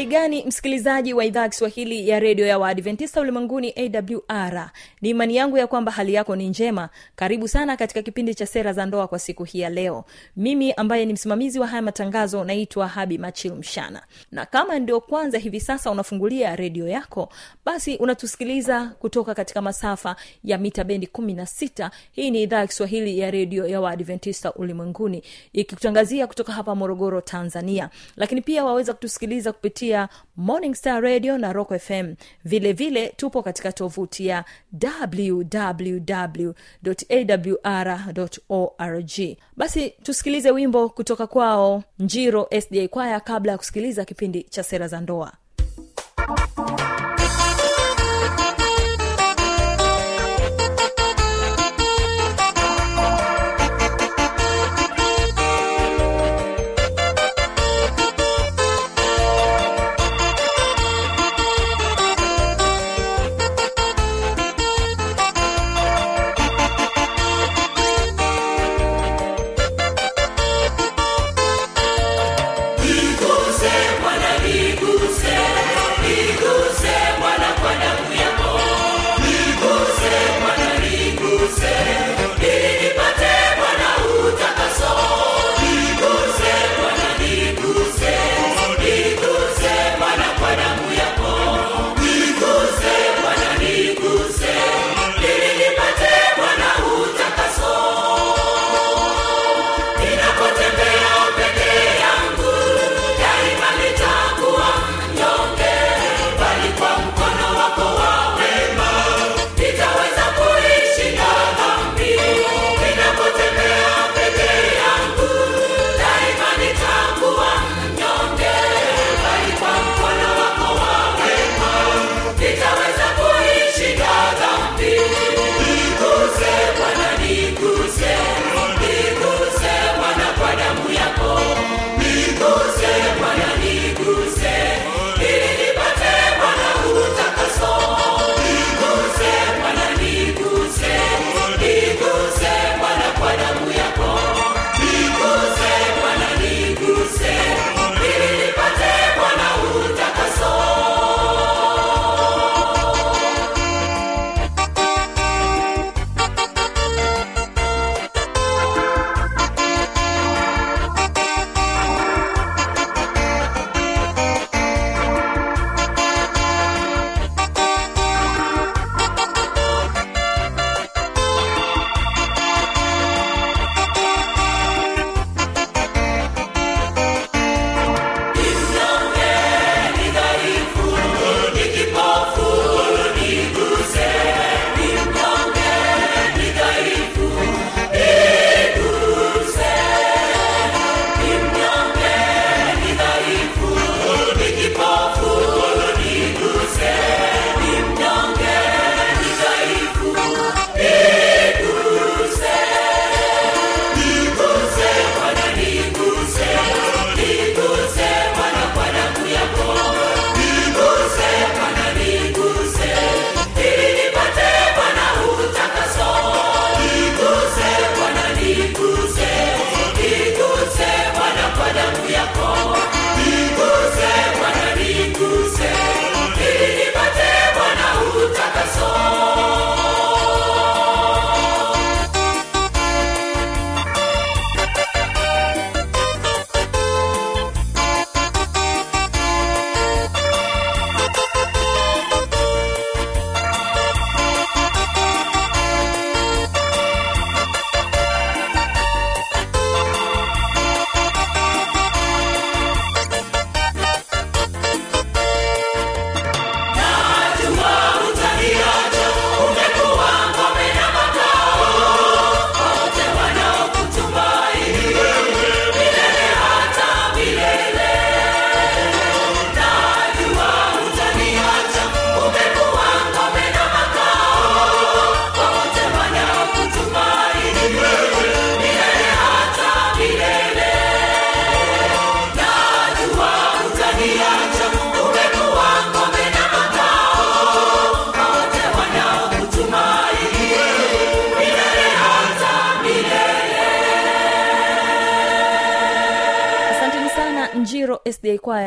uhali gani msikilizaji wa idhaa ya kiswahili ya redio ya waadventista ulimwenguni awr ni imani yangu ya kwamba hali yako ni njema. Karibu sana katika kipindi cha sera za ndoa kwa siku hii ya leo. Mimi ambaye ni msimamizi wa haya matangazo naitwa habi machil mshana. Na kama ndio kwanza hivi sasa unafungulia redio yako basi unatusikiliza kutoka katika masafa ya mita bendi 16 hii ni idhaa ya kiswahili ya redio ya waadventista ulimwenguni ikikutangazia kutoka hapa morogoro tanzania. Lakini pia waweza kutusikiliza kupitia morning star radio na rock fm vile vile tupo katika tovuti ya www.awr.org basi tusikilize wimbo kutoka kwao njiro sda kwaya kabla ya kusikiliza kipindi cha sera za ndoa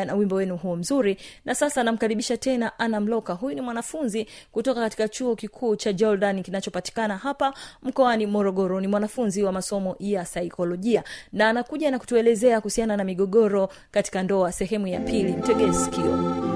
na wimbo wenu huo mzuri. Na sasa namkaribisha tena ana mloka. Huyu ni mwanafunzi kutoka katika chuo kikuu cha jordan kinachopatikana hapa mkoani morogoro. Ni mwanafunzi wa masomo ya saikolojia. Na anakuja na kutuelezea kuhusiana na migogoro katika ndoa sehemu ya pili. Mtegee sikio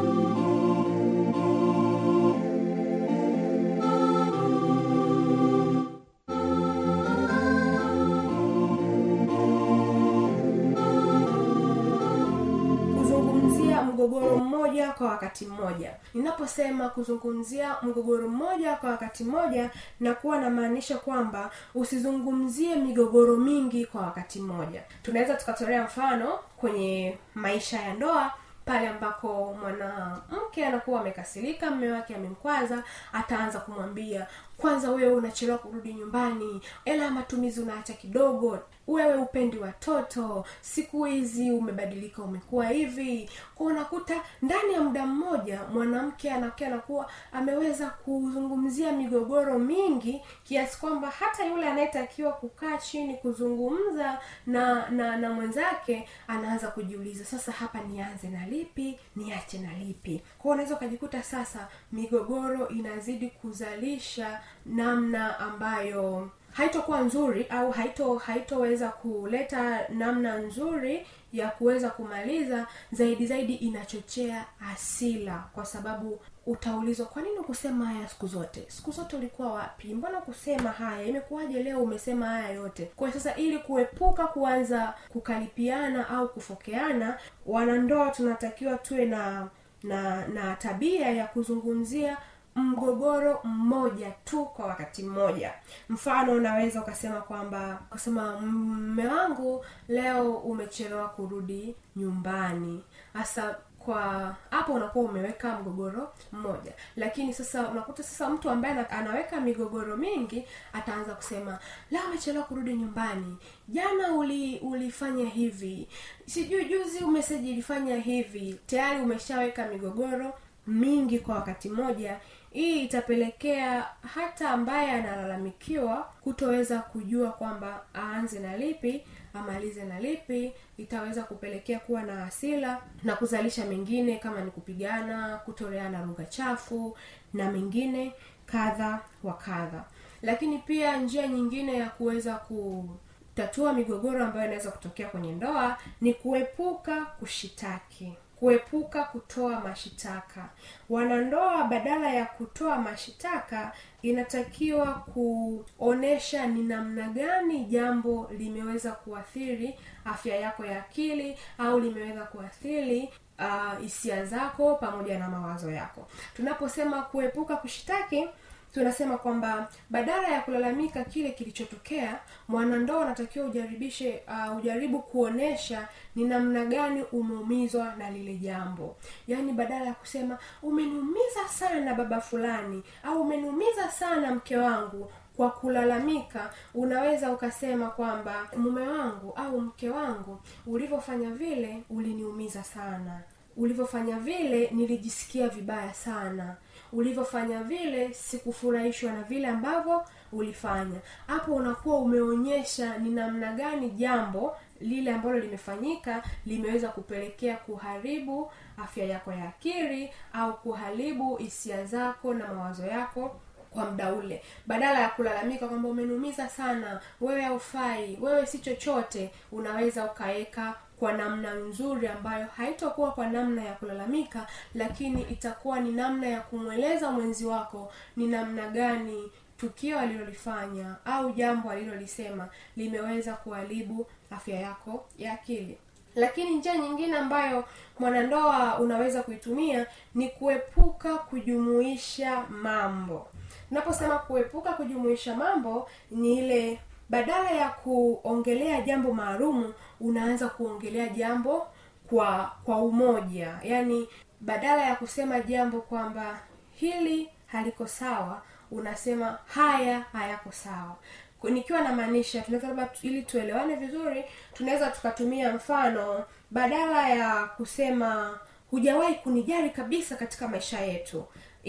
wakati mmoja. Ninaposema kuzungumzia mgogoro mmoja kwa wakati mmoja na kuwa namaanisha kwamba usizungumzie migogoro mingi kwa wakati mmoja. Tunaweza tukatolea mfano kwenye maisha ya ndoa pale ambako mwanamke anakuwa amekasirika mme wake amemkwaza ataanza kumwambia kwanza wewe unachelewa kurudi nyumbani ela ya matumizi unaacha kidogo wewe upendi watoto siku hizi umebadilika umekuwa hivi. Kwa unakuta ndani ya muda mmoja mwanamke anake anakuwa ameweza kuzungumzia migogoro mingi kiasi kwamba hata yule anayetakiwa kukaa chini kuzungumza na na na mwenzake anaanza kujiuliza sasa hapa nianze na lipi? Niache na lipi? Kwao unaweza ukajikuta sasa migogoro inazidi kuzalisha namna ambayo haitokuwa nzuri au haito haitoweza kuleta namna nzuri ya kuweza kumaliza zaidi zaidi inachochea asila kwa sababu utaulizwa kwa nini kusema haya siku zote? Siku zote ulikuwa wapi? Mbona kusema haya? Imekuwaje leo umesema haya yote? Kwa sasa ili kuepuka kuanza kukalipiana au kufokeana wanandoa tunatakiwa tuwe na na na tabia ya kuzungumzia mgogoro mmoja tu kwa wakati mmoja. Mfano unaweza ukasema kwamba ukasema mme wangu leo umechelewa kurudi nyumbani. Hasa kwa hapo unakuwa umeweka mgogoro mmoja. Lakini sasa unakuta sasa mtu ambaye anaweka migogoro mingi ataanza kusema leo umechelewa kurudi nyumbani. Jana uli ulifanya hivi. Sijui juzi umeseji ilifanya hivi. Tayari umeshaweka migogoro mingi kwa wakati mmoja hii itapelekea hata ambaye analalamikiwa kutoweza kujua kwamba aanze na lipi amalize na lipi itaweza kupelekea kuwa na hasila na kuzalisha mengine kama ni kupigana kutoleana lugha chafu na mengine kadha wa kadha. Lakini pia njia nyingine ya kuweza kutatua migogoro ambayo inaweza kutokea kwenye ndoa ni kuepuka kushitaki kuepuka kutoa mashitaka. Wanandoa badala ya kutoa mashitaka inatakiwa kuonesha ni namna gani jambo limeweza kuathiri afya yako ya akili au limeweza kuathiri uh, hisia zako pamoja na mawazo yako. Tunaposema kuepuka kushitaki tunasema kwamba badala ya kulalamika kile kilichotokea mwanandoa unatakiwa ujaribishe uh, ujaribu kuonesha ni namna gani umeumizwa na lile jambo. Yaani badala ya kusema umeniumiza sana baba fulani au umeniumiza sana mke wangu kwa kulalamika unaweza ukasema kwamba mume wangu au mke wangu ulivyofanya vile uliniumiza sana. Ulivyofanya vile nilijisikia vibaya sana ulivyofanya vile sikufurahishwa na vile ambavyo ulifanya. Hapo unakuwa umeonyesha ni namna gani jambo lile ambalo limefanyika limeweza kupelekea kuharibu afya yako ya akili au kuharibu hisia zako na mawazo yako kwa muda ule. Badala ya kulalamika kwamba umenumiza sana wewe haufai wewe si chochote unaweza ukaweka kwa namna nzuri ambayo haitokuwa kwa namna ya kulalamika lakini itakuwa ni namna ya kumweleza mwenzi wako ni namna gani tukio alilolifanya au jambo alilolisema limeweza kuharibu afya yako ya akili. Lakini njia nyingine ambayo mwanandoa unaweza kuitumia ni kuepuka kujumuisha mambo unaposema kuepuka kujumuisha mambo ni ile badala ya kuongelea jambo maalumu unaanza kuongelea jambo kwa kwa umoja. Yaani badala ya kusema jambo kwamba hili haliko sawa unasema haya hayako sawa. Nikiwa namaanisha tunaweza ili tuelewane vizuri tunaweza tukatumia mfano badala ya kusema hujawahi kunijali kabisa katika maisha yetu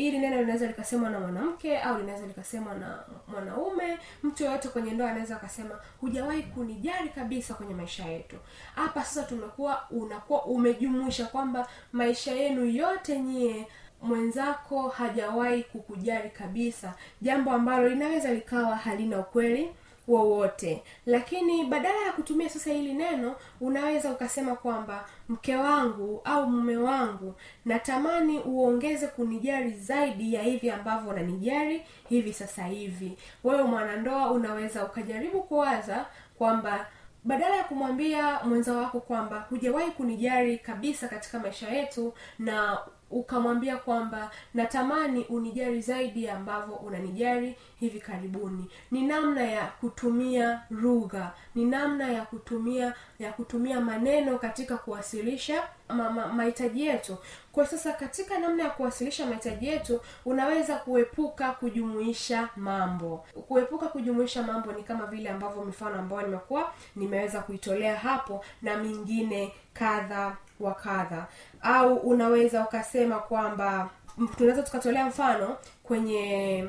ili neno linaweza likasemwa na mwanamke au linaweza likasemwa na mwanaume. Mtu yoyote kwenye ndoa anaweza akasema hujawahi kunijali kabisa kwenye maisha yetu. Hapa sasa tumekuwa unakuwa umejumuisha kwamba maisha yenu yote nyie mwenzako hajawahi kukujali kabisa. Jambo ambalo linaweza likawa halina ukweli wowote. Lakini badala ya kutumia sasa hili neno unaweza ukasema kwamba mke wangu au mume wangu natamani uongeze kunijari zaidi ya hivi ambavyo unanijari hivi sasa hivi. Wewe mwanandoa unaweza ukajaribu kuwaza kwamba badala ya kumwambia mwenza wako kwamba hujawahi kunijari kabisa katika maisha yetu na ukamwambia kwamba natamani unijari zaidi ambavyo unanijari hivi karibuni. Ni namna ya kutumia lugha ni namna ya kutumia ya kutumia maneno katika kuwasilisha ma- ma- mahitaji yetu. Kwa sasa katika namna ya kuwasilisha mahitaji yetu unaweza kuepuka kujumuisha mambo. Kuepuka kujumuisha mambo ni kama vile ambavyo mifano ambayo nimekuwa nimeweza kuitolea hapo na mingine kadha wa kadha au unaweza ukasema kwamba tunaweza tukatolea mfano kwenye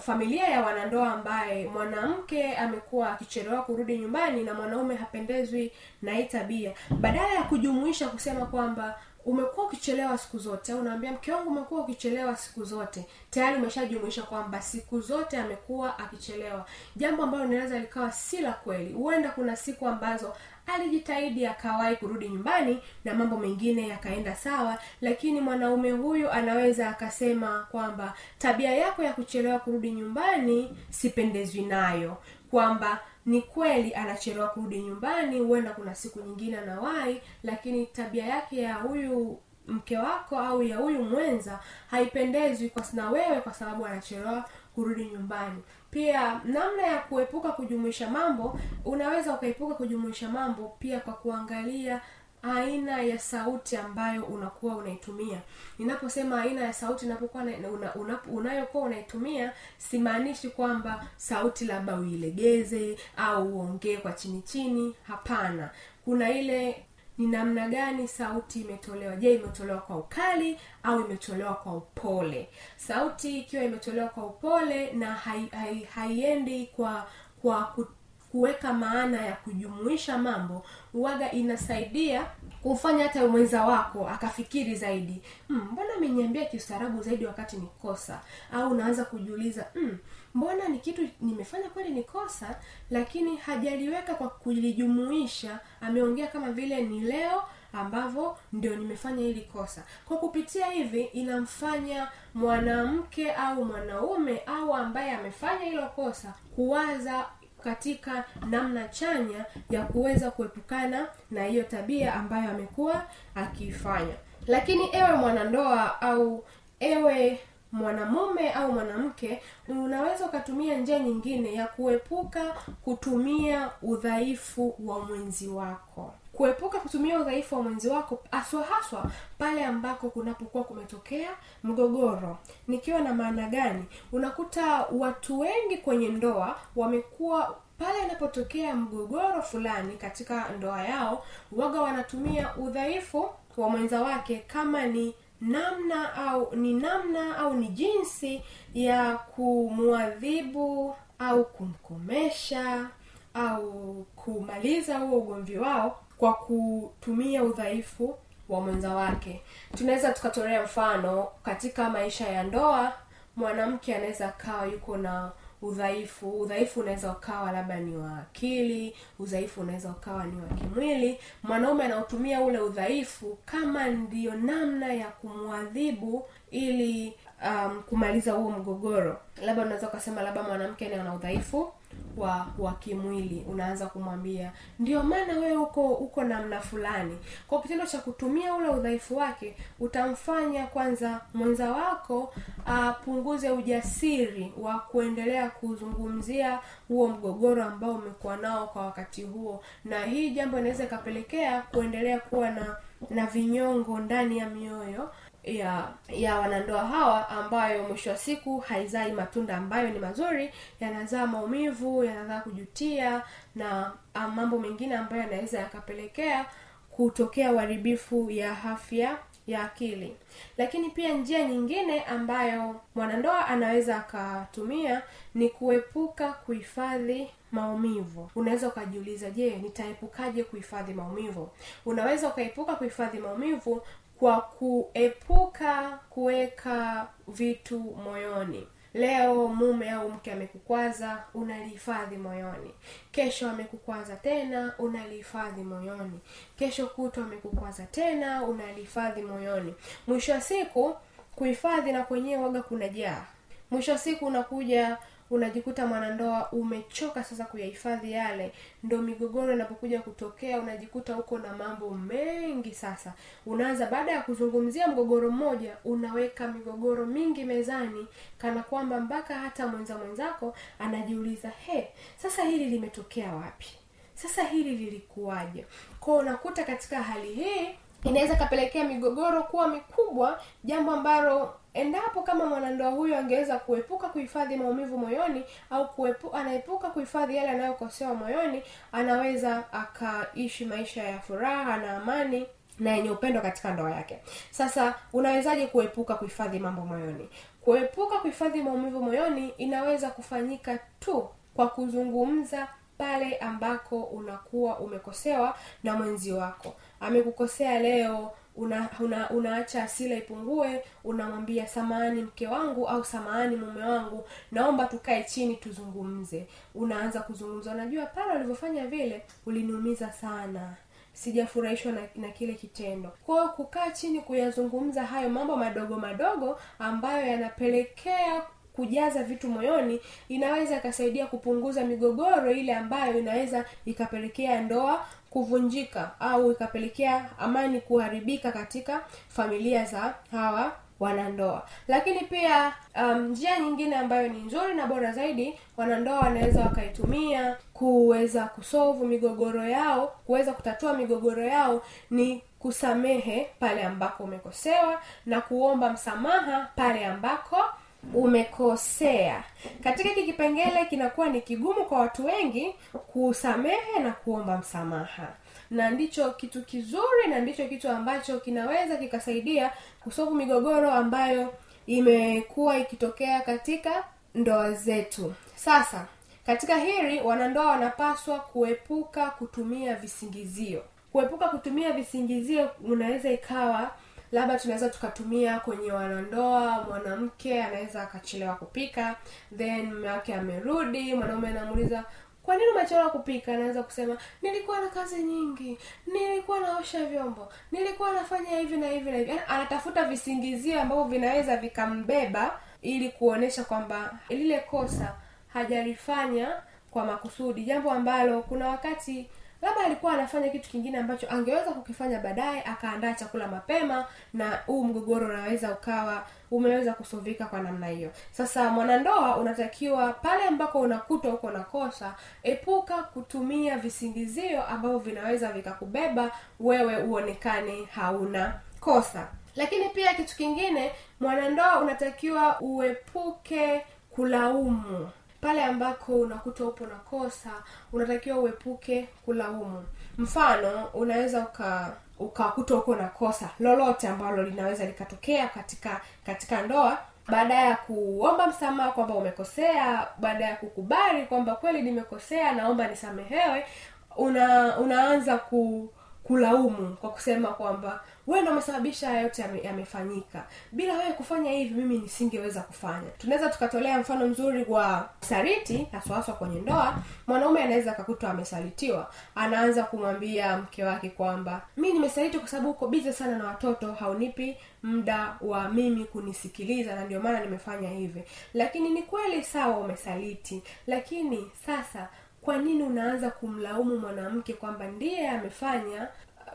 familia ya wanandoa ambaye mwanamke amekuwa akichelewa kurudi nyumbani na mwanaume hapendezwi na hii tabia. Badala ya kujumuisha kusema kwamba umekuwa ukichelewa siku zote unaambia mke wangu umekuwa ukichelewa siku zote tayari umeshajumuisha kwamba siku zote amekuwa akichelewa. Jambo ambalo linaweza likawa si la kweli. Huenda kuna siku ambazo alijitahidi akawahi kurudi nyumbani na mambo mengine yakaenda sawa lakini mwanaume huyu anaweza akasema kwamba tabia yako ya kuchelewa kurudi nyumbani sipendezwi nayo. Kwamba ni kweli anachelewa kurudi nyumbani huenda kuna siku nyingine anawahi lakini tabia yake ya huyu mke wako au ya huyu mwenza haipendezwi kwa na wewe kwa sababu anachelewa kurudi nyumbani pia namna ya kuepuka kujumuisha mambo unaweza ukaepuka kujumuisha mambo pia kwa kuangalia aina ya sauti ambayo unakuwa unaitumia. Ninaposema aina ya sauti unapokuwa una, una, unayokuwa unaitumia simaanishi kwamba sauti labda uilegeze au uongee kwa chini chini. Hapana. Kuna ile ni namna gani sauti imetolewa. Je imetolewa kwa ukali au imetolewa kwa upole? Sauti ikiwa imetolewa kwa upole na hai, hai, haiendi kwa kwa kuweka maana ya kujumuisha mambo uwaga inasaidia kufanya hata mwenza wako akafikiri zaidi. "Hmm, mbona ameniambia kiustaarabu zaidi wakati ni kosa? Au unaanza kujiuliza "Hmm, mbona ni kitu nimefanya kweli ni kosa lakini hajaliweka kwa kulijumuisha ameongea kama vile ni leo ambavyo ndio nimefanya hili kosa. Kwa kupitia hivi inamfanya mwanamke au mwanaume au ambaye amefanya hilo kosa kuwaza katika namna chanya ya kuweza kuepukana na hiyo tabia ambayo amekuwa akiifanya. Lakini ewe mwanandoa au ewe mwanamume au mwanamke unaweza ukatumia njia nyingine ya kuepuka kutumia udhaifu wa mwenzi wako kuepuka kutumia udhaifu wa mwenzi wako haswa haswa pale ambako kunapokuwa kumetokea mgogoro. Nikiwa na maana gani? Unakuta watu wengi kwenye ndoa wamekuwa pale anapotokea mgogoro fulani katika ndoa yao waga wanatumia udhaifu wa mwenza wake kama ni namna au ni namna au ni jinsi ya kumwadhibu au kumkomesha au kumaliza huo ugomvi wao kwa kutumia udhaifu wa mwenza wake. Tunaweza tukatolea mfano katika maisha ya ndoa mwanamke anaweza akawa yuko na udhaifu. Udhaifu unaweza ukawa labda ni wa akili udhaifu unaweza ukawa ni wa kimwili. Mwanaume anaotumia ule udhaifu kama ndiyo namna ya kumwadhibu ili um, kumaliza huo mgogoro. Labda unaweza ukasema labda mwanamke ni ana udhaifu wa wa kimwili unaanza kumwambia ndio maana wewe uko uko namna fulani. Kwa kitendo cha kutumia ule udhaifu wake utamfanya kwanza mwenza wako apunguze ujasiri wa kuendelea kuzungumzia huo mgogoro ambao umekuwa nao kwa wakati huo. Na hii jambo inaweza ikapelekea kuendelea kuwa na na vinyongo ndani ya mioyo ya ya wanandoa hawa ambayo mwisho wa siku haizai matunda ambayo ni mazuri yanazaa maumivu yanazaa kujutia na mambo mengine ambayo yanaweza yakapelekea kutokea uharibifu ya afya ya akili. Lakini pia njia nyingine ambayo mwanandoa anaweza akatumia ni kuepuka kuhifadhi maumivu. Unaweza ukajiuliza je nitaepukaje kuhifadhi maumivu? Unaweza ukaepuka kuhifadhi maumivu kwa kuepuka kuweka vitu moyoni. Leo mume au mke amekukwaza unalihifadhi moyoni. Kesho amekukwaza tena unalihifadhi moyoni. Kesho kutwa amekukwaza tena unalihifadhi moyoni. Mwisho wa siku kuhifadhi na kwenyewe waga kuna jaa mwisho wa siku unakuja unajikuta mwanandoa umechoka sasa kuyahifadhi yale ndo migogoro inapokuja kutokea unajikuta uko na mambo mengi sasa. Unaanza baada ya kuzungumzia mgogoro mmoja unaweka migogoro mingi mezani kana kwamba mpaka hata mwenza mwenzako anajiuliza he sasa hili limetokea wapi? Sasa hili lilikuwaje? Kwao unakuta katika hali hii inaweza kapelekea migogoro kuwa mikubwa jambo ambalo endapo kama mwanandoa huyo angeweza kuepuka kuhifadhi maumivu moyoni au kuepu, anaepuka kuhifadhi yale anayokosewa moyoni anaweza akaishi maisha ya furaha na amani na yenye upendo katika ndoa yake. Sasa unawezaje kuepuka kuhifadhi mambo moyoni? Kuepuka kuhifadhi maumivu moyoni inaweza kufanyika tu kwa kuzungumza pale ambako unakuwa umekosewa na mwenzi wako. Amekukosea leo una, una unaacha asila ipungue unamwambia samahani mke wangu au samahani mume wangu naomba tukae chini tuzungumze. Unaanza kuzungumza. Unajua pale ulivyofanya vile uliniumiza sana. Sijafurahishwa na, na kile kitendo. Kwa kukaa chini kuyazungumza hayo mambo madogo madogo ambayo yanapelekea kujaza vitu moyoni inaweza ikasaidia kupunguza migogoro ile ambayo inaweza ikapelekea ndoa kuvunjika au ikapelekea amani kuharibika katika familia za hawa wanandoa. Lakini pia um, njia nyingine ambayo ni nzuri na bora zaidi wanandoa wanaweza wakaitumia kuweza kusovu migogoro yao kuweza kutatua migogoro yao ni kusamehe pale ambako umekosewa na kuomba msamaha pale ambako umekosea. Katika hiki kipengele kinakuwa ni kigumu kwa watu wengi kusamehe na kuomba msamaha. Na ndicho kitu kizuri na ndicho kitu ambacho kinaweza kikasaidia kusovu migogoro ambayo imekuwa ikitokea katika ndoa zetu. Sasa katika hili wanandoa wanapaswa kuepuka kutumia visingizio. Kuepuka kutumia visingizio unaweza ikawa labda tunaweza tukatumia kwenye wanandoa mwanamke anaweza akachelewa kupika then mume wake amerudi mwanaume anamuuliza kwa nini umechelewa kupika? Anaweza kusema nilikuwa na kazi nyingi nilikuwa naosha vyombo nilikuwa nafanya hivi na hivi na hivi. Anatafuta visingizio ambavyo vinaweza vikambeba ili kuonyesha kwamba lile kosa hajalifanya kwa makusudi. Jambo ambalo kuna wakati labda alikuwa anafanya kitu kingine ambacho angeweza kukifanya baadaye akaandaa chakula mapema na huu mgogoro unaweza ukawa umeweza kusovika kwa namna hiyo. Sasa mwanandoa unatakiwa pale ambako unakuta uko na kosa epuka kutumia visingizio ambavyo vinaweza vikakubeba wewe uonekane hauna kosa. Lakini pia kitu kingine mwanandoa unatakiwa uepuke kulaumu pale ambako unakuta upo na kosa unatakiwa uepuke kulaumu. Mfano unaweza uka ukakuta uko na kosa lolote ambalo linaweza likatokea katika katika ndoa baada ya kuomba msamaha kwamba umekosea baada ya kukubali kwamba kweli nimekosea naomba nisamehewe una unaanza ku kulaumu kwa kusema kwamba wewe ndo umesababisha haya yote yame- yamefanyika. Bila wewe kufanya hivi mimi nisingeweza kufanya. Tunaweza tukatolea mfano mzuri wa sariti haswahaswa kwenye ndoa. Mwanaume anaweza akakutwa amesalitiwa. Anaanza kumwambia mke wake kwamba mi nimesaliti kwa sababu uko bize sana na watoto haunipi muda wa mimi kunisikiliza na ndio maana nimefanya hivi. Lakini ni kweli sawa umesaliti. Lakini sasa kwa nini unaanza kumlaumu mwanamke kwamba ndiye amefanya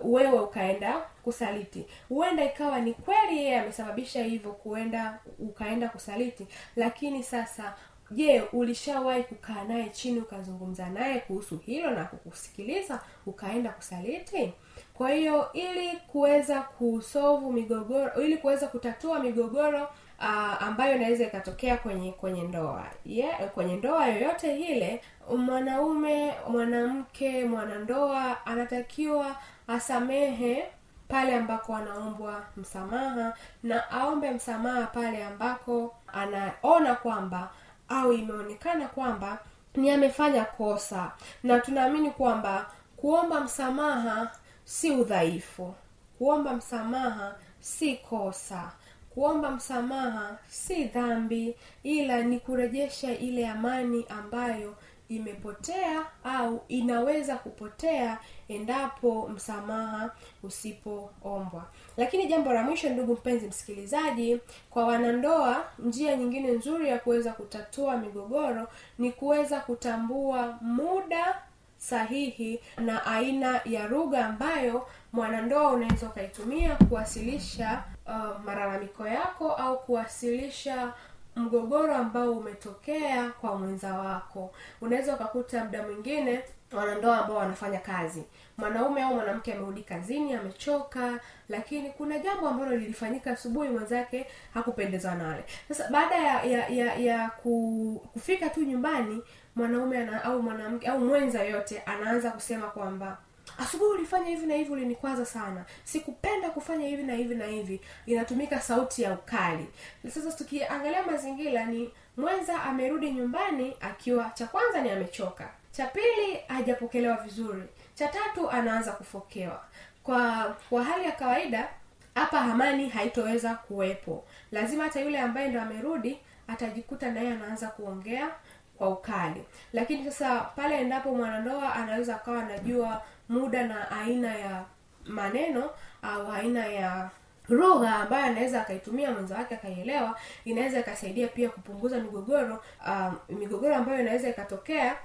wewe ukaenda kusaliti. Huenda ikawa ni kweli yeye amesababisha hivyo kuenda ukaenda kusaliti lakini sasa je ulishawahi kukaa naye chini ukazungumza naye kuhusu hilo na kukusikiliza ukaenda kusaliti? Kwa hiyo ili kuweza kusovu migogoro ili kuweza kutatua migogoro uh, ambayo inaweza ikatokea kwenye kwenye ndoa yeah, kwenye ndoa yoyote ile mwanaume mwanamke mwanandoa anatakiwa asamehe pale ambako anaombwa msamaha na aombe msamaha pale ambako anaona kwamba au imeonekana kwamba ni amefanya kosa. Na tunaamini kwamba kuomba msamaha si udhaifu. Kuomba msamaha si kosa. Kuomba msamaha si dhambi ila ni kurejesha ile amani ambayo imepotea au inaweza kupotea endapo msamaha usipoombwa lakini jambo la mwisho ndugu mpenzi msikilizaji kwa wanandoa njia nyingine nzuri ya kuweza kutatua migogoro ni kuweza kutambua muda sahihi na aina ya lugha ambayo mwanandoa unaweza ukaitumia kuwasilisha uh, malalamiko yako au kuwasilisha mgogoro ambao umetokea kwa mwenza wako. Unaweza ukakuta muda mwingine wanandoa ambao wanafanya kazi. Mwanaume au mwanamke amerudi kazini amechoka lakini kuna jambo ambalo lilifanyika asubuhi mwenzake hakupendezwa nale sasa baada ya ya, ya, ya ku, kufika tu nyumbani mwanaume ana, au mwanamke au mwenza yote anaanza kusema kwamba asubuhi ulifanya hivi na hivi ulinikwaza sana. Sikupenda kufanya hivi na hivi na hivi. Inatumika sauti ya ukali. Sasa tukiangalia mazingira ni mwenza amerudi nyumbani akiwa cha kwanza ni amechoka. Cha pili hajapokelewa vizuri. Cha tatu anaanza kufokewa. Kwa kwa hali ya kawaida hapa amani haitoweza kuwepo. Lazima hata yule ambaye ndo amerudi atajikuta naye anaanza kuongea kwa ukali. Lakini sasa pale endapo mwanandoa anaweza akawa anajua muda na aina ya maneno au aina ya lugha ambayo anaweza akaitumia mwenza wake akaielewa inaweza ikasaidia pia kupunguza migogoro um, migogoro ambayo inaweza ikatokea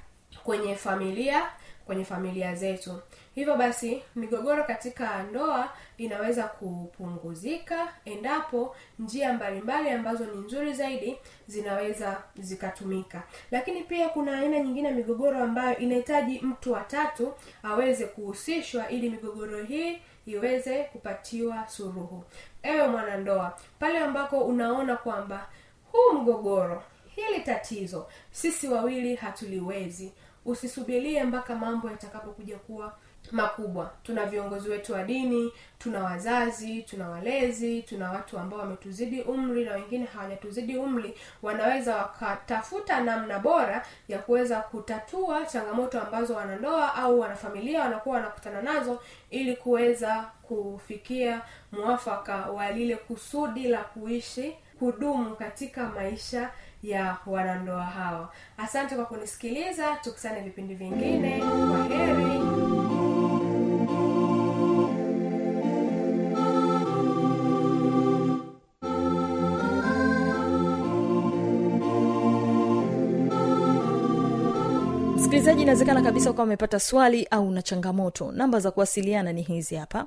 kwenye familia kwenye familia zetu. Hivyo basi migogoro katika ndoa inaweza kupunguzika endapo njia mbalimbali ambazo ni nzuri zaidi zinaweza zikatumika. Lakini pia kuna aina nyingine ya migogoro ambayo inahitaji mtu watatu aweze kuhusishwa ili migogoro hii iweze kupatiwa suruhu ewe mwanandoa pale ambako unaona kwamba huu mgogoro hili tatizo sisi wawili hatuliwezi usisubirie mpaka mambo yatakapokuja kuwa makubwa. Tuna viongozi wetu wa dini tuna wazazi tuna walezi tuna watu ambao wametuzidi umri na wengine hawajatuzidi umri. Wanaweza wakatafuta namna bora ya kuweza kutatua changamoto ambazo wanandoa au wanafamilia wanakuwa wanakutana nazo ili kuweza kufikia mwafaka wa lile kusudi la kuishi kudumu katika maisha ya wanandoa hawa asante kwa kunisikiliza tukusane vipindi vingine. Kwa heri. Msikilizaji inawezekana kabisa ukawa umepata swali au na changamoto. Namba za kuwasiliana ni hizi hapa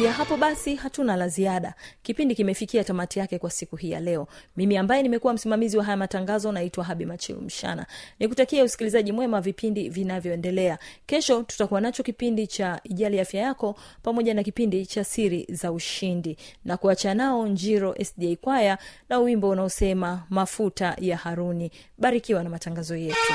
kufikia hapo basi hatuna la ziada. Kipindi kimefikia tamati yake kwa siku hii ya leo. Mimi ambaye nimekuwa msimamizi wa haya matangazo naitwa habi machilu mshana. Nikutakia usikilizaji mwema vipindi vinavyoendelea. Kesho tutakuwa nacho kipindi cha ijali afya yako pamoja na kipindi cha siri za ushindi. Na kuacha nao njiro sda kwaya na wimbo unaosema mafuta ya haruni. Barikiwa na matangazo yetu